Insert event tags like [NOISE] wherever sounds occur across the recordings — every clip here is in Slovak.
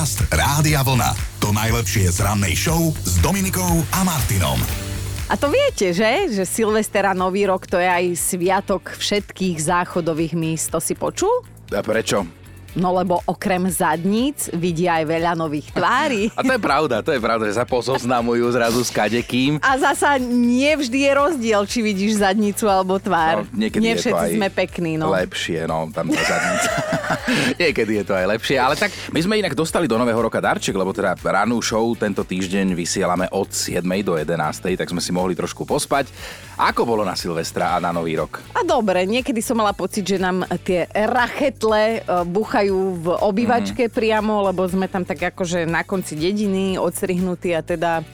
Podcast Rádia Vlna. To najlepšie z rannej show s Dominikou a Martinom. A to viete, že? Že Silvester a Nový rok to je aj sviatok všetkých záchodových míst. To si počul? A prečo? No lebo okrem zadníc vidia aj veľa nových tvári. A to je pravda, to je pravda, že sa pozoznamujú zrazu s kadekým. A zasa nie vždy je rozdiel, či vidíš zadnicu alebo tvár. No, niekedy nie je to všetci aj sme pekní, no. Lepšie, no, tam tá zadnica. [LAUGHS] niekedy je to aj lepšie, ale tak my sme inak dostali do nového roka darček, lebo teda ranú show tento týždeň vysielame od 7. do 11. tak sme si mohli trošku pospať. Ako bolo na Silvestra a na Nový rok? A dobre, niekedy som mala pocit, že nám tie rachetle e, buchajú v obývačke mm-hmm. priamo, lebo sme tam tak akože na konci dediny odstrihnutí a teda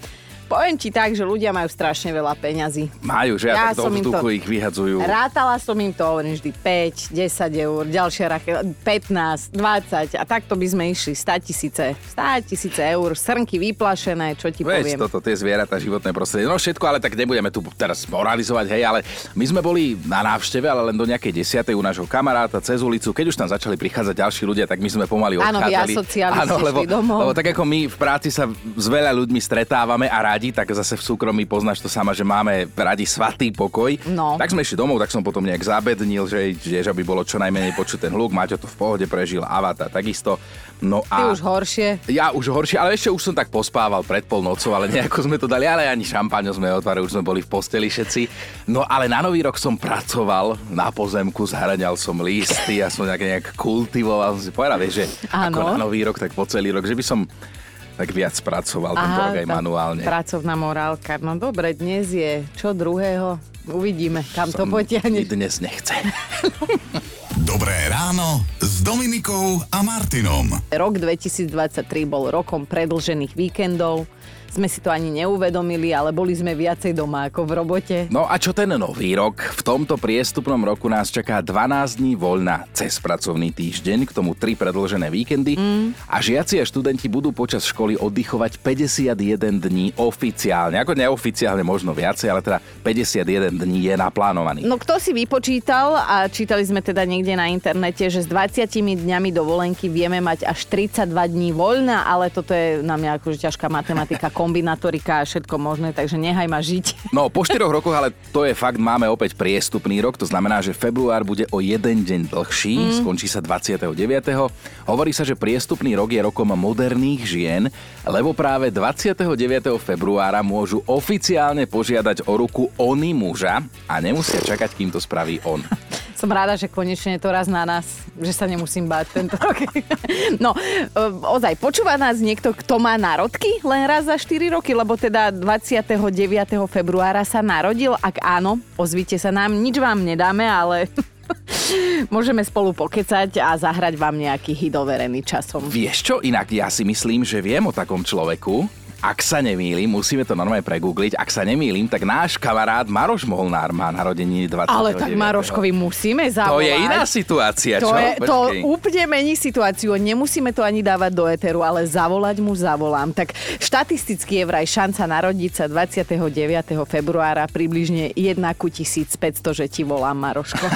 Poviem ti tak, že ľudia majú strašne veľa peňazí. Majú, že ja, tak do vzduchu ich vyhadzujú. Rátala som im to, hovorím vždy 5, 10 eur, ďalšia rache, 15, 20 a takto by sme išli 100 tisíce, 100 tisíce eur, srnky vyplašené, čo ti Veď, poviem. toto, tie zvieratá, životné prostredie. No všetko, ale tak nebudeme tu teraz moralizovať, hej, ale my sme boli na návšteve, ale len do nejakej desiatej u nášho kamaráta cez ulicu. Keď už tam začali prichádzať ďalší ľudia, tak my sme pomaly Áno, vy odchádzali. asociáli Áno, lebo, šli domov. lebo tak ako my v práci sa s veľa ľuďmi stretávame a radi, tak zase v súkromí poznáš to sama, že máme radi svatý pokoj. No. Tak sme išli domov, tak som potom nejak zabednil, že, že aby bolo čo najmenej počuť ten hluk. Maťo to v pohode prežil, Avata takisto. No Ty a... už horšie. Ja už horšie, ale ešte už som tak pospával pred polnocou, ale nejako sme to dali, ale ani šampaňo sme otvárali, už sme boli v posteli všetci. No ale na nový rok som pracoval na pozemku, zhraňal som listy a som nejak, nejak kultivoval, som si povedal, vieš, že ako Áno. na nový rok, tak po celý rok, že by som tak viac pracoval tento rok aj manuálne. Pracovná morálka. No dobre, dnes je čo druhého? Uvidíme, kam to Som potiahne. Dnes nechce. [LAUGHS] Dobré ráno s Dominikou a Martinom. Rok 2023 bol rokom predlžených víkendov. Sme si to ani neuvedomili, ale boli sme viacej doma ako v robote. No a čo ten nový rok? V tomto priestupnom roku nás čaká 12 dní voľna cez pracovný týždeň, k tomu 3 predlžené víkendy mm. a žiaci a študenti budú počas školy oddychovať 51 dní oficiálne. Ako neoficiálne možno viacej, ale teda 51 dní je naplánovaný. No kto si vypočítal a čítali sme teda niekde na internete, že s 20 dňami dovolenky vieme mať až 32 dní voľna, ale toto je na mňa akože ťažká matematika, [LAUGHS] kombinatorika a všetko možné, takže nechaj ma žiť. No, po 4 rokoch, ale to je fakt, máme opäť priestupný rok, to znamená, že február bude o jeden deň dlhší, mm. skončí sa 29. Hovorí sa, že priestupný rok je rokom moderných žien, lebo práve 29. februára môžu oficiálne požiadať o ruku oni muža a nemusia čakať, kým to spraví on. [LAUGHS] Som rada, že konečne je to raz na nás, že sa nemusím báť tento rok. [LAUGHS] No, e, ozaj, počúva nás niekto, kto má národky len raz za 4 roky, lebo teda 29. februára sa narodil. Ak áno, ozvite sa nám, nič vám nedáme, ale [LAUGHS] môžeme spolu pokecať a zahrať vám nejaký hit overený časom. Vieš čo, inak ja si myslím, že viem o takom človeku. Ak sa nemýlim, musíme to normálne pregoogliť, ak sa nemýlim, tak náš kamarát Maroš Molnár má narodeniny 29. Ale tak Maroškovi musíme zavolať. To je iná situácia, To, čo? je, to úplne mení situáciu. Nemusíme to ani dávať do éteru, ale zavolať mu zavolám. Tak štatisticky je vraj šanca narodiť sa 29. februára približne 1 ku 1500, že ti volám, Maroško.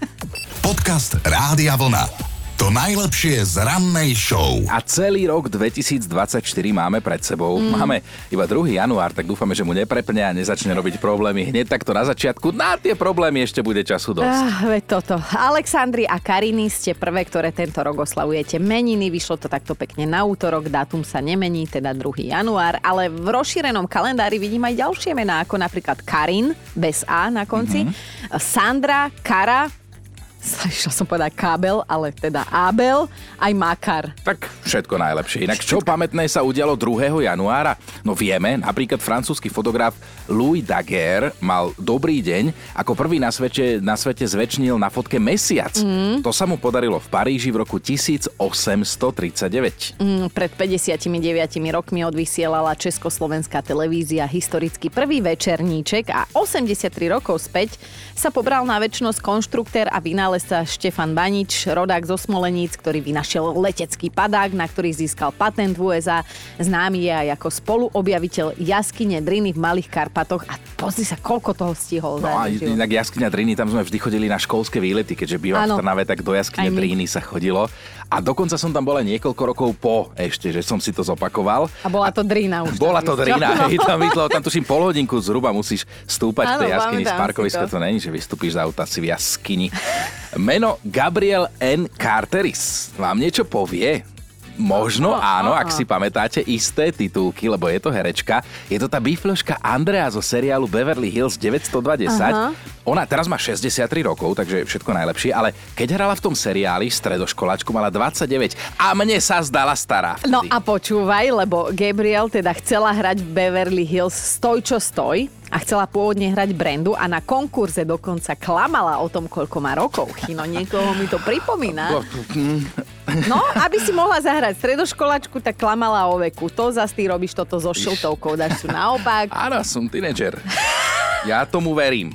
[LAUGHS] Podcast Rádia Vlna. To najlepšie z rannej show. A celý rok 2024 máme pred sebou. Mm. Máme iba 2. január, tak dúfame, že mu neprepne a nezačne robiť problémy hneď takto na začiatku. Na tie problémy ešte bude času dosť. Ah, veď toto. Aleksandri a Kariny ste prvé, ktoré tento rok oslavujete meniny. Vyšlo to takto pekne na útorok, dátum sa nemení, teda 2. január, ale v rozšírenom kalendári vidím aj ďalšie mená, ako napríklad Karin, bez A na konci, mm-hmm. Sandra, Kara, išla som povedať kábel, ale teda Abel, aj Makar. Tak všetko najlepšie. Inak čo pamätné sa udialo 2. januára? No vieme, napríklad francúzsky fotograf Louis Daguerre mal dobrý deň, ako prvý na svete, na svete zväčšnil na fotke mesiac. Mm. To sa mu podarilo v Paríži v roku 1839. Mm, pred 59 rokmi odvysielala Československá televízia historicky prvý večerníček a 83 rokov späť sa pobral na väčšnosť konštruktér a vynálezník vynálezca Štefan Banič, rodák zo Smoleníc, ktorý vynašiel letecký padák, na ktorý získal patent v USA. Známy je aj ako spoluobjaviteľ jaskyne Driny v Malých Karpatoch a pozri sa, koľko toho stihol. No a inak jaskyňa Driny, tam sme vždy chodili na školské výlety, keďže bývam v Trnave, tak do jaskyne Driny sa chodilo. A dokonca som tam bola niekoľko rokov po ešte, že som si to zopakoval. A bola to Drina už. Bola to Drina, hej, tam, vytlo, tam tuším pol hodinku zhruba musíš stúpať v tej jaskyni z parkoviska, to není, že vystúpiš z auta si v jaskyni. Meno Gabriel N. Carteris vám niečo povie? Možno oh, áno, oh, ak si pamätáte isté titulky, lebo je to herečka. Je to tá bifloška Andrea zo seriálu Beverly Hills 920. Uh-huh. Ona teraz má 63 rokov, takže všetko najlepšie, ale keď hrala v tom seriáli stredoškolačku, mala 29 a mne sa zdala stará. Vtedy. No a počúvaj, lebo Gabriel teda chcela hrať v Beverly Hills Stoj čo stoj, a chcela pôvodne hrať Brandu a na konkurze dokonca klamala o tom, koľko má rokov. Chino, niekoho mi to pripomína. No, aby si mohla zahrať stredoškolačku, tak klamala o veku. To zase ty robíš toto so šiltovkou, dáš tu naopak. Áno, som tínedžer. Ja tomu verím.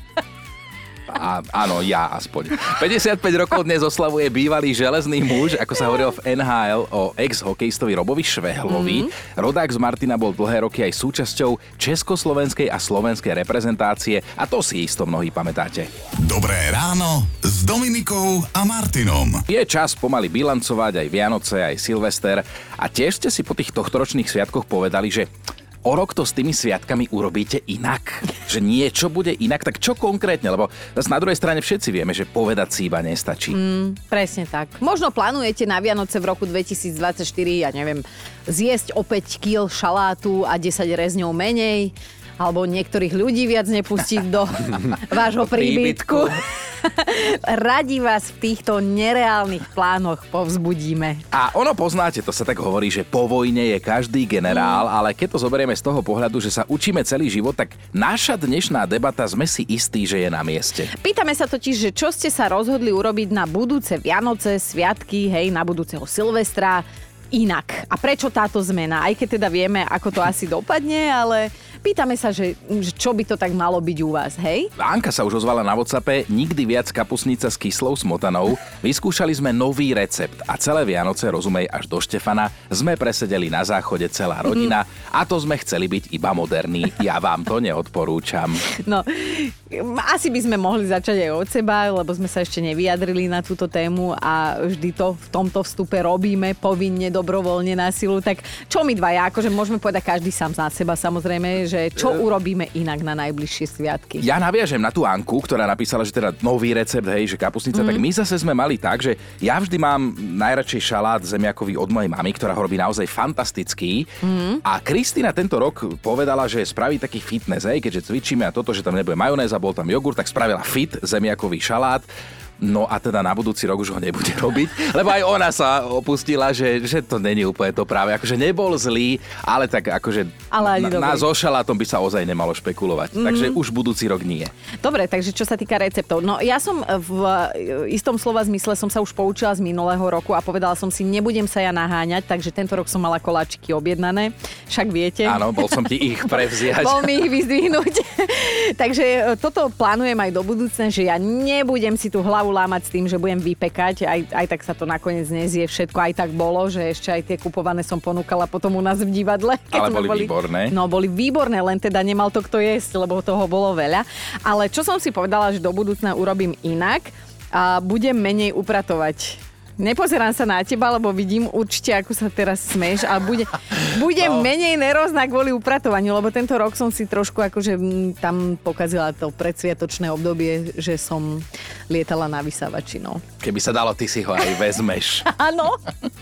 A, áno, ja aspoň. 55 rokov dnes oslavuje bývalý železný muž, ako sa hovorilo v NHL o ex-hokejistovi Robovi Švehlovi. Mm-hmm. Rodák z Martina bol dlhé roky aj súčasťou československej a slovenskej reprezentácie a to si isto mnohí pamätáte. Dobré ráno s Dominikou a Martinom. Je čas pomaly bilancovať aj Vianoce, aj Silvester a tiež ste si po tých tohtoročných sviatkoch povedali, že o rok to s tými sviatkami urobíte inak? Že niečo bude inak? Tak čo konkrétne? Lebo na druhej strane všetci vieme, že povedať si iba nestačí. Mm, presne tak. Možno plánujete na Vianoce v roku 2024, ja neviem, zjesť o 5 kg šalátu a 10 rezňov menej alebo niektorých ľudí viac nepustiť do [LAUGHS] vášho príbytku. [LAUGHS] Radi vás v týchto nereálnych plánoch povzbudíme. A ono poznáte, to sa tak hovorí, že po vojne je každý generál, mm. ale keď to zoberieme z toho pohľadu, že sa učíme celý život, tak naša dnešná debata sme si istí, že je na mieste. Pýtame sa totiž, že čo ste sa rozhodli urobiť na budúce Vianoce, Sviatky, hej, na budúceho Silvestra, inak. A prečo táto zmena? Aj keď teda vieme, ako to asi dopadne, ale Pýtame sa, že, že čo by to tak malo byť u vás, hej? Anka sa už ozvala na WhatsAppe, nikdy viac kapusnica s kyslou smotanou. Vyskúšali sme nový recept a celé Vianoce, rozumej až do Štefana, sme presedeli na záchode celá rodina a to sme chceli byť iba moderní. Ja vám to neodporúčam. No, asi by sme mohli začať aj od seba, lebo sme sa ešte nevyjadrili na túto tému a vždy to v tomto vstupe robíme povinne, dobrovoľne na silu. Tak čo my dvaja? Akože môžeme povedať každý sám za seba samozrejme, že čo urobíme inak na najbližšie sviatky. Ja naviažem na tú Anku, ktorá napísala, že teda nový recept, hej, že kapusnica, mm. tak my zase sme mali tak, že ja vždy mám najradšej šalát zemiakový od mojej mamy, ktorá ho robí naozaj fantastický. Mm. A Kristina tento rok povedala, že spraví taký fitness, hej, keďže cvičíme a toto, že tam nebude majonéza, bol tam jogurt, tak spravila fit zemiakový šalát No a teda na budúci rok už ho nebude [LAUGHS] robiť, lebo aj ona sa opustila, že, že to není úplne to práve. Akože nebol zlý, ale tak akože ale na, na so šalátom by sa ozaj nemalo špekulovať. Mm. Takže už budúci rok nie. Dobre, takže čo sa týka receptov. No ja som v istom slova zmysle som sa už poučila z minulého roku a povedala som si, nebudem sa ja naháňať, takže tento rok som mala koláčiky objednané. Však viete. Áno, bol som ti ich prevziať. [LAUGHS] bol mi ich vyzdvihnúť. [LAUGHS] takže e, toto plánujem aj do budúcna, že ja nebudem si tú hlavu lámať s tým, že budem vypekať, aj, aj tak sa to nakoniec nezie všetko, aj tak bolo, že ešte aj tie kupované som ponúkala potom u nás v divadle. Keď Ale boli, boli výborné. No, boli výborné, len teda nemal to kto jesť, lebo toho bolo veľa. Ale čo som si povedala, že do budúcna urobím inak, a budem menej upratovať Nepozerám sa na teba, lebo vidím určite, ako sa teraz smeš a bude, bude no. menej nervózna kvôli upratovaniu, lebo tento rok som si trošku akože tam pokazila to predsviatočné obdobie, že som lietala na vysávači, no. Keby sa dalo, ty si ho aj vezmeš. [LAUGHS] Áno,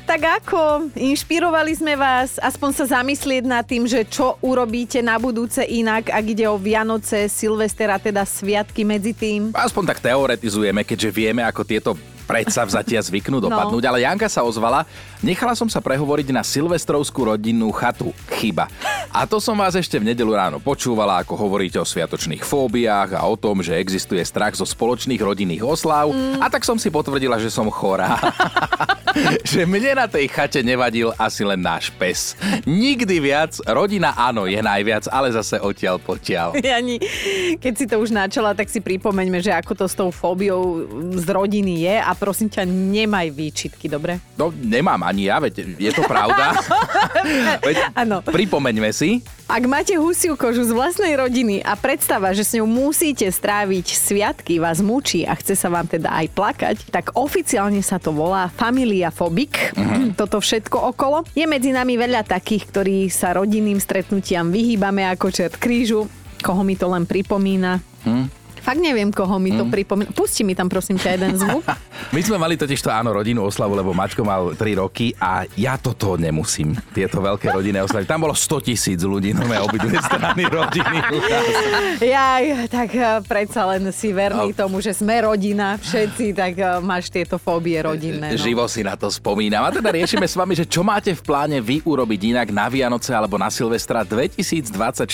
tak ako? Inšpirovali sme vás aspoň sa zamyslieť nad tým, že čo urobíte na budúce inak, ak ide o Vianoce, Silvestera, teda sviatky medzi tým? Aspoň tak teoretizujeme, keďže vieme, ako tieto predsavzatia zvyknú no. dopadnúť, no. ale Janka sa ozvala, nechala som sa prehovoriť na silvestrovskú rodinnú chatu. Chyba. A to som vás ešte v nedelu ráno počúvala, ako hovoríte o sviatočných fóbiách a o tom, že existuje strach zo spoločných rodinných oslav mm. a tak som si potvrdila, že som chorá. [LAUGHS] [LAUGHS] že mne na tej chate nevadil asi len náš pes. Nikdy viac, rodina áno, je najviac, ale zase odtiaľ potiaľ. [LAUGHS] Jani, keď si to už načala, tak si pripomeňme, že ako to s tou fóbiou z rodiny je a prosím ťa, nemaj výčitky, dobre? No, nemám ani ja, veď je to pravda. [LAUGHS] veď, Áno. Pripomeňme si, Ak máte husiu kožu z vlastnej rodiny a predstava, že s ňou musíte stráviť sviatky, vás mučí a chce sa vám teda aj plakať, tak oficiálne sa to volá familiafobik. Uh-huh. [CLEARS THROAT] Toto všetko okolo. Je medzi nami veľa takých, ktorí sa rodinným stretnutiam vyhýbame ako čert krížu. Koho mi to len pripomína? Uh-huh. Fakt neviem, koho mi to mm. pripomína. Pusti mi tam prosím ťa jeden zvuk. [LAUGHS] My sme mali totiž to áno rodinnú oslavu, lebo Maťko mal 3 roky a ja toto nemusím. Tieto veľké rodinné oslavy. Tam bolo 100 tisíc ľudí, no obidve [LAUGHS] strany rodiny. Jaj, tak eh, predsa len si verný No. tomu, že sme rodina, všetci, tak eh, máš tieto fóbie rodinné. No. Živo si na to spomínam. A teda riešime s vami, že čo máte v pláne vy urobiť inak na Vianoce alebo na Silvestra 2024.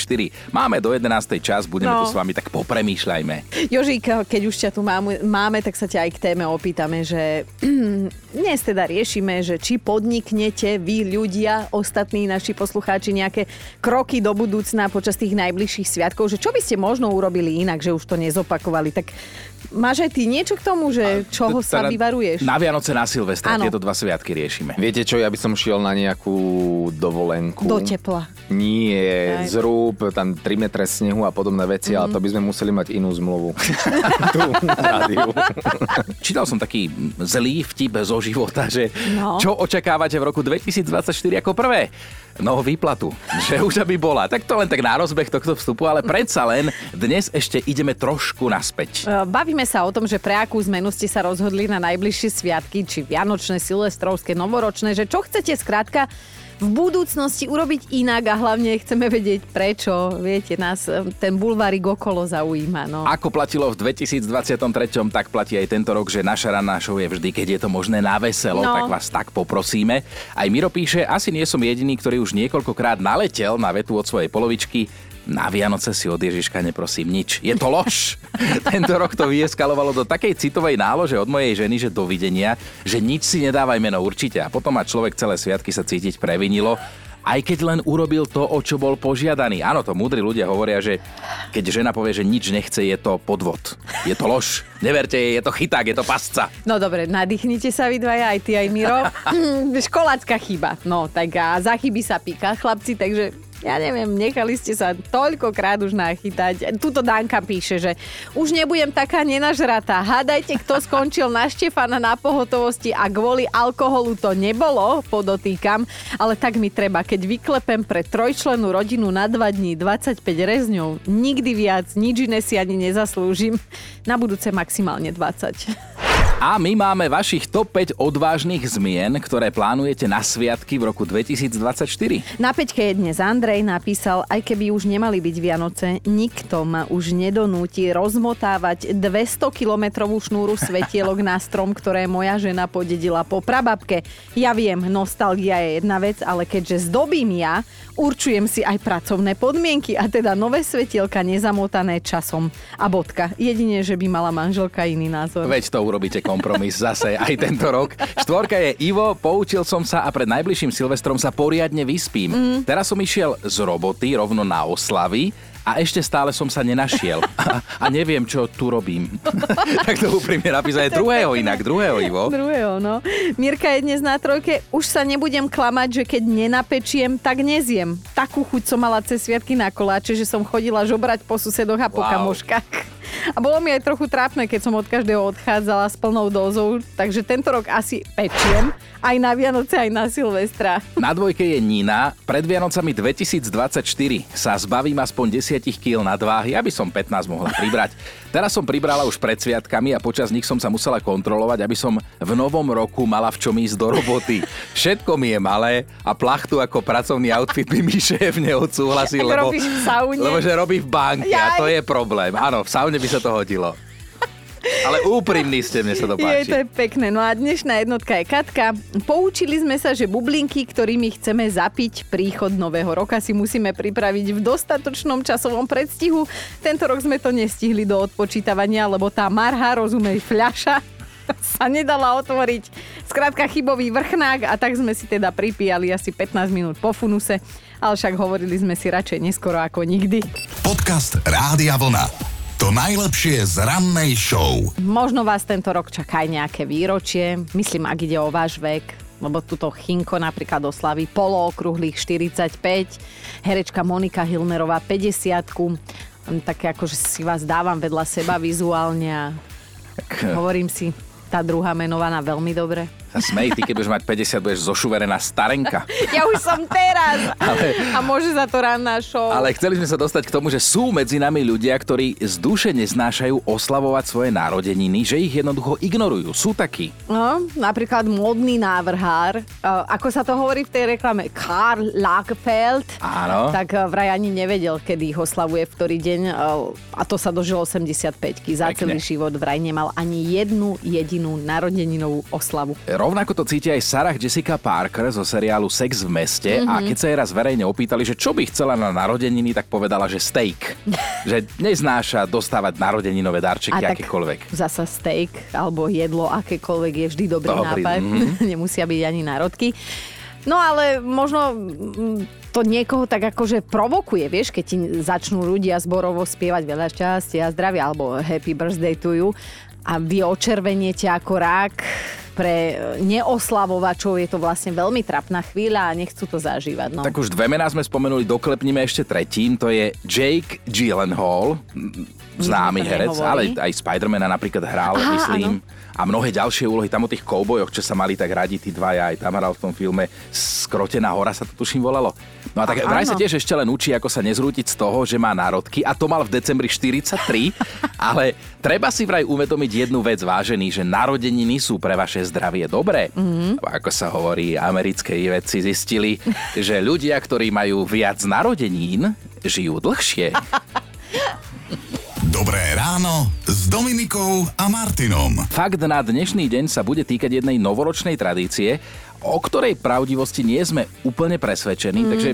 Máme do 11. čas, budeme No. tu s vami, tak popremýšľajme. Jožík, keď už ťa tu máme, máme, tak sa ťa aj k téme opýtame, že [CLEARS THROAT] dnes teda riešime, že či podniknete vy ľudia, ostatní naši poslucháči, nejaké kroky do budúcna počas tých najbližších sviatkov, že čo by ste možno urobili inak, že už to nezopakovali. Tak máš aj ty niečo k tomu, že čoho sa Teda vyvaruješ? Na Vianoce, na Silvestra, tieto dva sviatky riešime. Viete čo, ja by som šiel na nejakú dovolenku. Do tepla. Nie, Aj. zrúb, tam 3 metre snehu a podobné veci, mm-hmm. ale to by sme museli mať inú zmluvu. [LAUGHS] tu, v rádiu. Čítal som taký zlý vtip zo života, že No. čo očakávate v roku 2024 ako prvé? No výplatu, že už aby bola. Tak to len tak na rozbeh tohto vstupu, ale predsa len dnes ešte ideme trošku naspäť. E, Bavíme sa o tom, že pre akú zmenu ste sa rozhodli na najbližšie sviatky, či vianočné, silvestrovské, novoročné, že čo chcete skrátka v budúcnosti urobiť inak a hlavne chceme vedieť prečo. Viete, nás e, ten bulvárik okolo zaujíma. No. Ako platilo v 2023, tak platí aj tento rok, že naša ranná show je vždy, keď je to možné na veselo, No. tak vás tak poprosíme. Aj Miro píše, asi nie som jediný, ktorý už niekoľkokrát naletel na vetu od svojej polovičky. Na Vianoce si od Ježiška neprosím nič. Je to lož. [LAUGHS] Tento rok to vyeskalovalo do takej citovej nálože od mojej ženy, že dovidenia, že nič si nedávaj meno určite. A potom má človek celé sviatky sa cítiť previnilo aj keď len urobil to, o čo bol požiadaný. Áno, to múdri ľudia hovoria, že keď žena povie, že nič nechce, je to podvod. Je to lož. Neverte jej, je to chyták, je to pasca. No dobre, nadýchnite sa vy dvaja, aj ty, aj Miro. [LAUGHS] Školácka chyba. No, tak a za chyby sa píka, chlapci, takže ja neviem, nechali ste sa toľkokrát už nachytať. Tuto Danka píše, že už nebudem taká nenažratá. Hádajte, kto skončil na Štefana na pohotovosti a kvôli alkoholu to nebolo, podotýkam, ale tak mi treba, keď vyklepem pre trojčlenú rodinu na dva dní 25 rezňov, nikdy viac, nič iné si ani nezaslúžim. Na budúce maximálne 20. A my máme vašich top 5 odvážnych zmien, ktoré plánujete na sviatky v roku 2024. Na peťke je dnes Andrej napísal, aj keby už nemali byť Vianoce, nikto ma už nedonúti rozmotávať 200-kilometrovú šnúru svetielok na strom, ktoré moja žena podedila po prababke. Ja viem, nostalgia je jedna vec, ale keďže zdobím ja, určujem si aj pracovné podmienky a teda nové svetielka nezamotané časom. A bodka. Jedine, že by mala manželka iný názor. Veď to urobíte kompromis zase aj tento rok. Štvorka je Ivo, poučil som sa a pred najbližším Silvestrom sa poriadne vyspím. Mm. Teraz som išiel z roboty rovno na oslavy a ešte stále som sa nenašiel. A, [LAUGHS] a neviem, čo tu robím. [LAUGHS] tak to úprimne napísať druhého inak, druhého Ivo. Druhého, no. Mirka je dnes na trojke. Už sa nebudem klamať, že keď nenapečiem, tak nezjem. Takú chuť som mala cez sviatky na koláče, že som chodila žobrať po susedoch a po Wow. kamoškách. A bolo mi aj trochu trápne, keď som od každého odchádzala s plnou dózou, takže tento rok asi pečiem. Aj na Vianoce, aj na Silvestra. Na dvojke je Nina. Pred Vianocami 2024 sa zbavím aspoň 10 kg nadváhy, aby som 15 mohla pribrať. Teraz som pribrala už pred sviatkami a počas nich som sa musela kontrolovať, aby som v novom roku mala v čom ísť do roboty. Všetko mi je malé a plachtu ako pracovný outfit by mi šéf neodsúhlasil, lebo, lebo že robí v banke a Jaj. to je problém. Áno, v saune by sa to hodilo. Ale úprimný ste, mne sa to Je, páči. to je pekné. No a dnešná jednotka je Katka. Poučili sme sa, že bublinky, ktorými chceme zapiť príchod nového roka, si musíme pripraviť v dostatočnom časovom predstihu. Tento rok sme to nestihli do odpočítavania, lebo tá marha, rozumej, fľaša, [LAUGHS] sa nedala otvoriť. Skrátka chybový vrchnák a tak sme si teda pripíjali asi 15 minút po funuse, ale však hovorili sme si radšej neskoro ako nikdy. Podcast Rádia Vlna. To najlepšie z rannej show. Možno vás tento rok čaká aj nejaké výročie, myslím, ak ide o váš vek, lebo tuto Chinko napríklad oslaví polookrúhlych 45, herečka Monika Hilnerová 50 také akože si vás dávam vedľa seba vizuálne a hovorím si, tá druhá menovaná veľmi dobre sa smej, ty keď budeš mať 50, budeš zošuverená starenka. Ja už som teraz. Ale, a môže za to ranná show. Ale chceli sme sa dostať k tomu, že sú medzi nami ľudia, ktorí z duše neznášajú oslavovať svoje narodeniny, že ich jednoducho ignorujú. Sú takí. No, napríklad módny návrhár. Uh, ako sa to hovorí v tej reklame? Karl Lagerfeld. Áno. Tak uh, vraj ani nevedel, kedy ich oslavuje v ktorý deň. Uh, a to sa dožilo 85 Za Pekne. celý život vraj nemal ani jednu jedinú narodeninovú oslavu. Rovnako to cíti aj Sarah Jessica Parker zo seriálu Sex v meste mm-hmm. a keď sa jej raz verejne opýtali, že čo by chcela na narodeniny, tak povedala, že steak. [LAUGHS] že neznáša dostávať narodeninové darčeky a akékoľvek. Zasa steak alebo jedlo akékoľvek je vždy dobrý, dobrý nápad. Mm-hmm. [LAUGHS] Nemusia byť ani národky. No ale možno mm, to niekoho tak akože provokuje, vieš, keď ti začnú ľudia zborovo spievať veľa šťastia a zdravia alebo happy birthday to you a vy očerveniete ako rák pre neoslavovačov je to vlastne veľmi trapná chvíľa a nechcú to zažívať. No. Tak už dve mená sme spomenuli, doklepnime ešte tretím, to je Jake Gyllenhaal, známy herec, ale aj Spidermana napríklad hral, Aha, myslím. Áno a mnohé ďalšie úlohy tam o tých koubojoch, čo sa mali tak radi tí dvaja, aj tam hral v tom filme Skrotená hora sa to tuším volalo. No a tak a, vraj sa tiež ešte len učí, ako sa nezrútiť z toho, že má národky a to mal v decembri 43, [LAUGHS] ale treba si vraj uvedomiť jednu vec, vážený, že narodeniny sú pre vaše zdravie dobré. Mm-hmm. Ako sa hovorí, americké vedci zistili, že ľudia, ktorí majú viac narodenín, žijú dlhšie. [LAUGHS] Dobré ráno s Dominikou a Martinom. Fakt na dnešný deň sa bude týkať jednej novoročnej tradície, o ktorej pravdivosti nie sme úplne presvedčení, mm. takže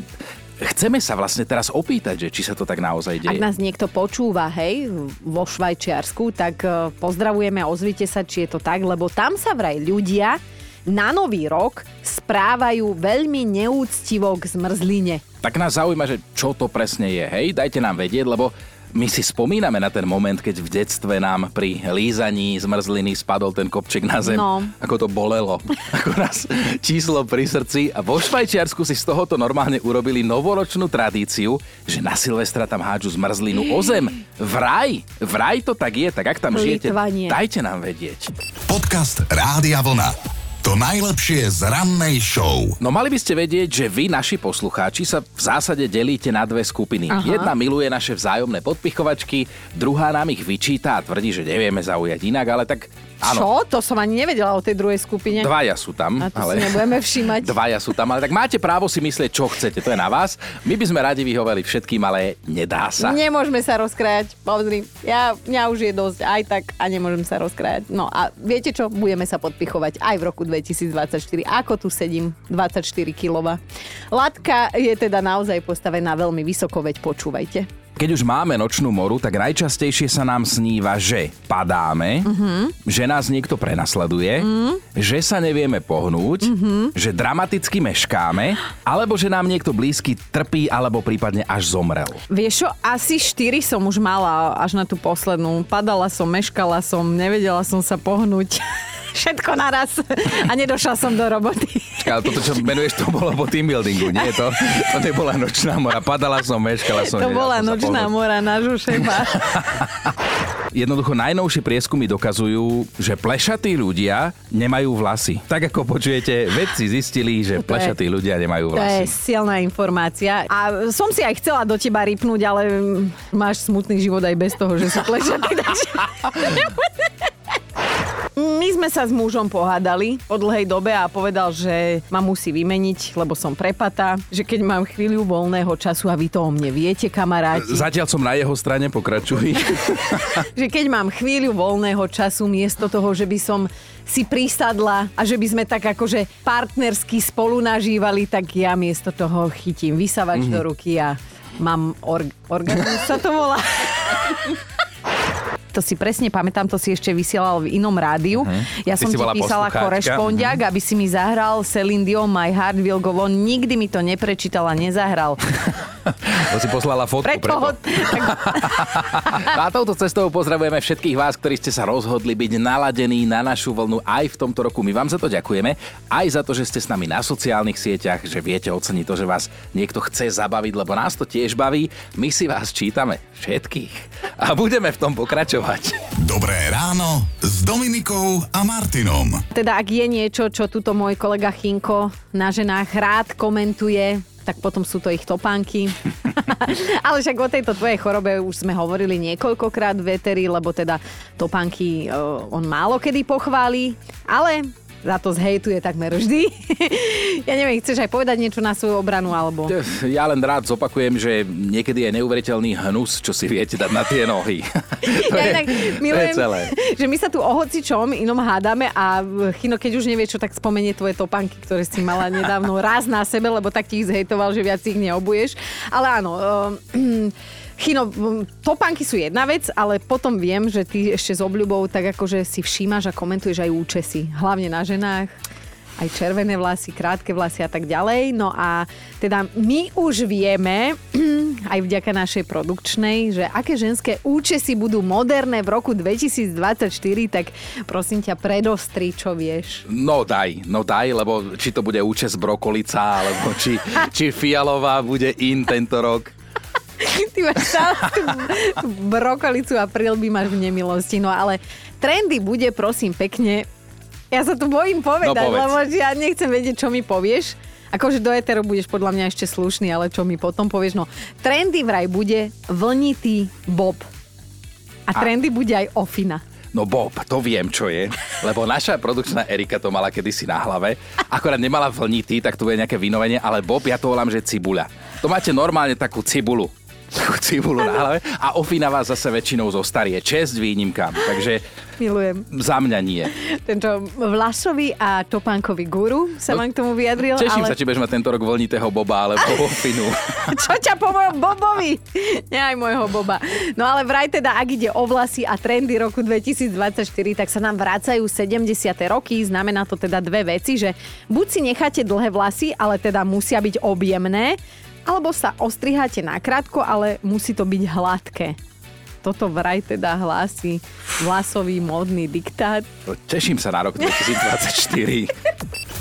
Chceme sa vlastne teraz opýtať, že či sa to tak naozaj deje. Ak nás niekto počúva, hej, vo Švajčiarsku, tak e, pozdravujeme a ozvite sa, či je to tak, lebo tam sa vraj ľudia na nový rok správajú veľmi neúctivo k zmrzline. Tak nás zaujíma, že čo to presne je, hej, dajte nám vedieť, lebo my si spomíname na ten moment, keď v detstve nám pri lízaní zmrzliny spadol ten kopček na zem. No. Ako to bolelo. [LAUGHS] Ako nás číslo pri srdci. A vo Švajčiarsku si z tohoto normálne urobili novoročnú tradíciu, že na Silvestra tam hádžu zmrzlinu o zem. Vraj, vraj to tak je. Tak ak tam žijete, dajte nám vedieť. Podcast Rádia Vlna. To najlepšie z rannej show. No mali by ste vedieť, že vy, naši poslucháči, sa v zásade delíte na dve skupiny. Aha. Jedna miluje naše vzájomné podpichovačky, druhá nám ich vyčíta a tvrdí, že nevieme zaujať inak, ale tak Áno. Čo? To som ani nevedela o tej druhej skupine. Dvaja sú tam. A to ale... si nebudeme všímať. [LAUGHS] Dvaja sú tam, ale tak máte právo si myslieť, čo chcete. To je na vás. My by sme radi vyhoveli všetkým, ale nedá sa. Nemôžeme sa rozkrájať. Pozri, ja, mňa už je dosť aj tak a nemôžem sa rozkrájať. No a viete čo? Budeme sa podpichovať aj v roku 2024. Ako tu sedím, 24 kg. Latka je teda naozaj postavená veľmi vysoko, veď počúvajte. Keď už máme nočnú moru, tak najčastejšie sa nám sníva, že padáme, uh-huh. že nás niekto prenasleduje, uh-huh. že sa nevieme pohnúť, uh-huh. že dramaticky meškáme, alebo že nám niekto blízky trpí alebo prípadne až zomrel. Vieš čo, asi štyri som už mala až na tú poslednú. Padala som, meškala som, nevedela som sa pohnúť. [LAUGHS] všetko naraz a nedošla som do roboty. Ale toto, čo menuješ, to bolo po team buildingu, nie? To, to nebola nočná mora. Padala som, meškala som. To bola nočná mora nášho šéfa. Jednoducho najnovšie prieskumy dokazujú, že plešatí ľudia nemajú vlasy. Tak ako počujete, vedci zistili, že plešatí ľudia nemajú vlasy. To je silná informácia. A som si aj chcela do teba rypnúť, ale máš smutný život aj bez toho, že sú plešatí. [LAUGHS] My sme sa s mužom pohádali po dlhej dobe a povedal, že ma musí vymeniť, lebo som prepata, že keď mám chvíľu voľného času a vy to o mne viete, kamaráti. Zatiaľ som na jeho strane, pokračuj. [LAUGHS] že keď mám chvíľu voľného času, miesto toho, že by som si prisadla a že by sme tak akože partnersky spolu nažívali, tak ja miesto toho chytím vysavač mm-hmm. do ruky a mám org- orgazmus sa to volá. [LAUGHS] To si presne pamätám, to si ešte vysielal v inom rádiu. Ja Ty som ti písala korešpondiak, aby si mi zahral Celine Dion My Heart Will Go On. Nikdy mi to neprečítal a nezahral. [LAUGHS] To si poslala fotku. Preto ho... Tak, [LAUGHS] A touto cestou pozdravujeme všetkých vás, ktorí ste sa rozhodli byť naladení na našu vlnu aj v tomto roku. My vám za to ďakujeme, aj za to, že ste s nami na sociálnych sieťach, že viete oceniť to, že vás niekto chce zabaviť, lebo nás to tiež baví. My si vás čítame všetkých a budeme v tom pokračovať. Dobré ráno s Dominikou a Martinom. teda ak je niečo, čo tuto môj kolega Chinko na ženách rád komentuje, tak potom sú to ich topánky. [LAUGHS] Ale však o tejto tvojej chorobe už sme hovorili niekoľkokrát v Eteri, lebo teda topánky e, on málo kedy pochváli, ale za to zhejtuje takmer vždy. [LAUGHS] ja neviem, chceš aj povedať niečo na svoju obranu, alebo... Ja len rád zopakujem, že niekedy je neuveriteľný hnus, čo si viete dať na tie nohy. [LAUGHS] to, ja je, inak to je milujem, celé. že my sa tu o hocičom inom hádame a Chino, keď už nevie čo, tak spomenie tvoje topánky, ktoré si mala nedávno raz na sebe, lebo tak ti ich zhejtoval, že viac ich neobuješ. Ale áno, um, [CLEARS THROAT] Chino, topánky sú jedna vec, ale potom viem, že ty ešte s obľubou tak akože si všímaš a komentuješ aj účesy. Hlavne na ženách aj červené vlasy, krátke vlasy a tak ďalej. No a teda my už vieme, [CLEARS THROAT] aj vďaka našej produkčnej, že aké ženské účesy budú moderné v roku 2024, tak prosím ťa predostri, čo vieš. No daj, no daj, lebo či to bude účes brokolica, alebo či, [LAUGHS] či fialová bude in tento rok. [LAUGHS] Ty máš stále brokolicu a prilby máš v nemilosti. No ale trendy bude, prosím, pekne. Ja sa tu bojím povedať, No, povedz. lebo ja nechcem vedieť, čo mi povieš. Akože do eteru budeš podľa mňa ešte slušný, ale čo mi potom povieš? No, trendy vraj bude vlnitý bob. A trendy bude aj ofina. No Bob, to viem, čo je, lebo naša produkčná Erika to mala kedysi na hlave. Akorát nemala vlnitý, tak to bude nejaké vynovenie, ale Bob, ja to volám, že cibuľa. To máte normálne takú cibulu. Cibulu na hlave a ofina vás zase väčšinou zostarie. Čest výnimkám, takže Milujem. za mňa nie. Tento vlasový a topánkový guru sa No, vám k tomu vyjadril. Teším ale... sa, či budeš mať tento rok voľnitého Boba alebo [LAUGHS] ofinu. [LAUGHS] Čo ťa po mojom Bobovi? Nie aj môjho Boba. No ale vraj teda, ak ide o vlasy a trendy roku 2024, tak sa nám vracajú 70. roky. Znamená to teda dve veci, že buď si necháte dlhé vlasy, ale teda musia byť objemné, alebo sa ostriháte na krátko, ale musí to byť hladké. Toto vraj teda hlási vlasový módny diktát. Teším sa na rok [LAUGHS] 2024.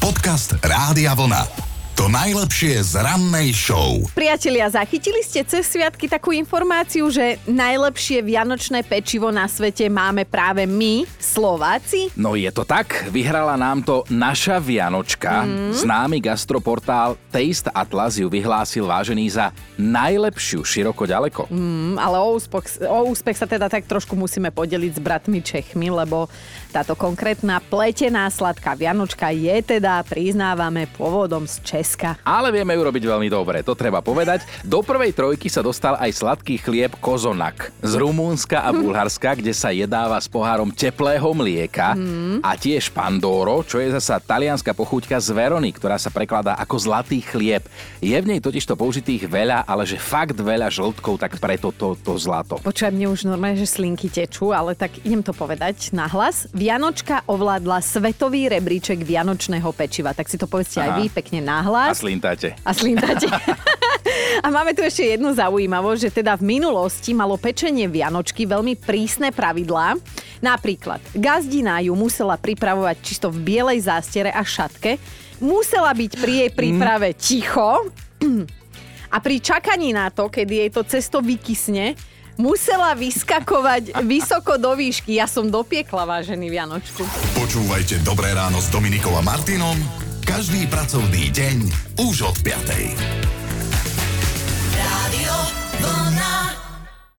Podcast Rádia Vlna. To najlepšie z rannej show. Priatelia, zachytili ste cez sviatky takú informáciu, že najlepšie vianočné pečivo na svete máme práve my, Slováci? No je to tak, vyhrala nám to naša Vianočka. Mm. Známy gastroportál Taste Atlas ju vyhlásil vážený za najlepšiu široko ďaleko. Mm, ale o úspech, o úspech sa teda tak trošku musíme podeliť s bratmi Čechmi, lebo táto konkrétna pletená sladká Vianočka je teda, priznávame, pôvodom z Česka. Ale vieme ju robiť veľmi dobre, to treba povedať. Do prvej trojky sa dostal aj sladký chlieb Kozonak z Rumúnska a Bulharska, kde sa jedáva s pohárom teplého mlieka a tiež Pandoro, čo je zasa talianská pochúťka z Verony, ktorá sa prekladá ako zlatý chlieb. Je v nej totižto použitých veľa, ale že fakt veľa žltkov, tak preto to, to zlato. Počujem, mne už normálne, že slinky tečú, ale tak idem to povedať nahlas. Vianočka ovládla svetový rebríček vianočného pečiva. Tak si to povedzte aj Aha. vy pekne A nahlas. slintáte. A slintáte. [LAUGHS] A máme tu ešte jednu zaujímavosť, že teda v minulosti malo pečenie Vianočky veľmi prísne pravidlá. Napríklad, gazdina ju musela pripravovať čisto v bielej zástiere a šatke, musela byť pri jej príprave ticho [CLEARS THROAT] a pri čakaní na to, kedy jej to cesto vykysne, musela vyskakovať vysoko do výšky. Ja som dopiekla, vážený Vianočku. Počúvajte Dobré ráno s Dominikou a Martinom každý pracovný deň už od 5.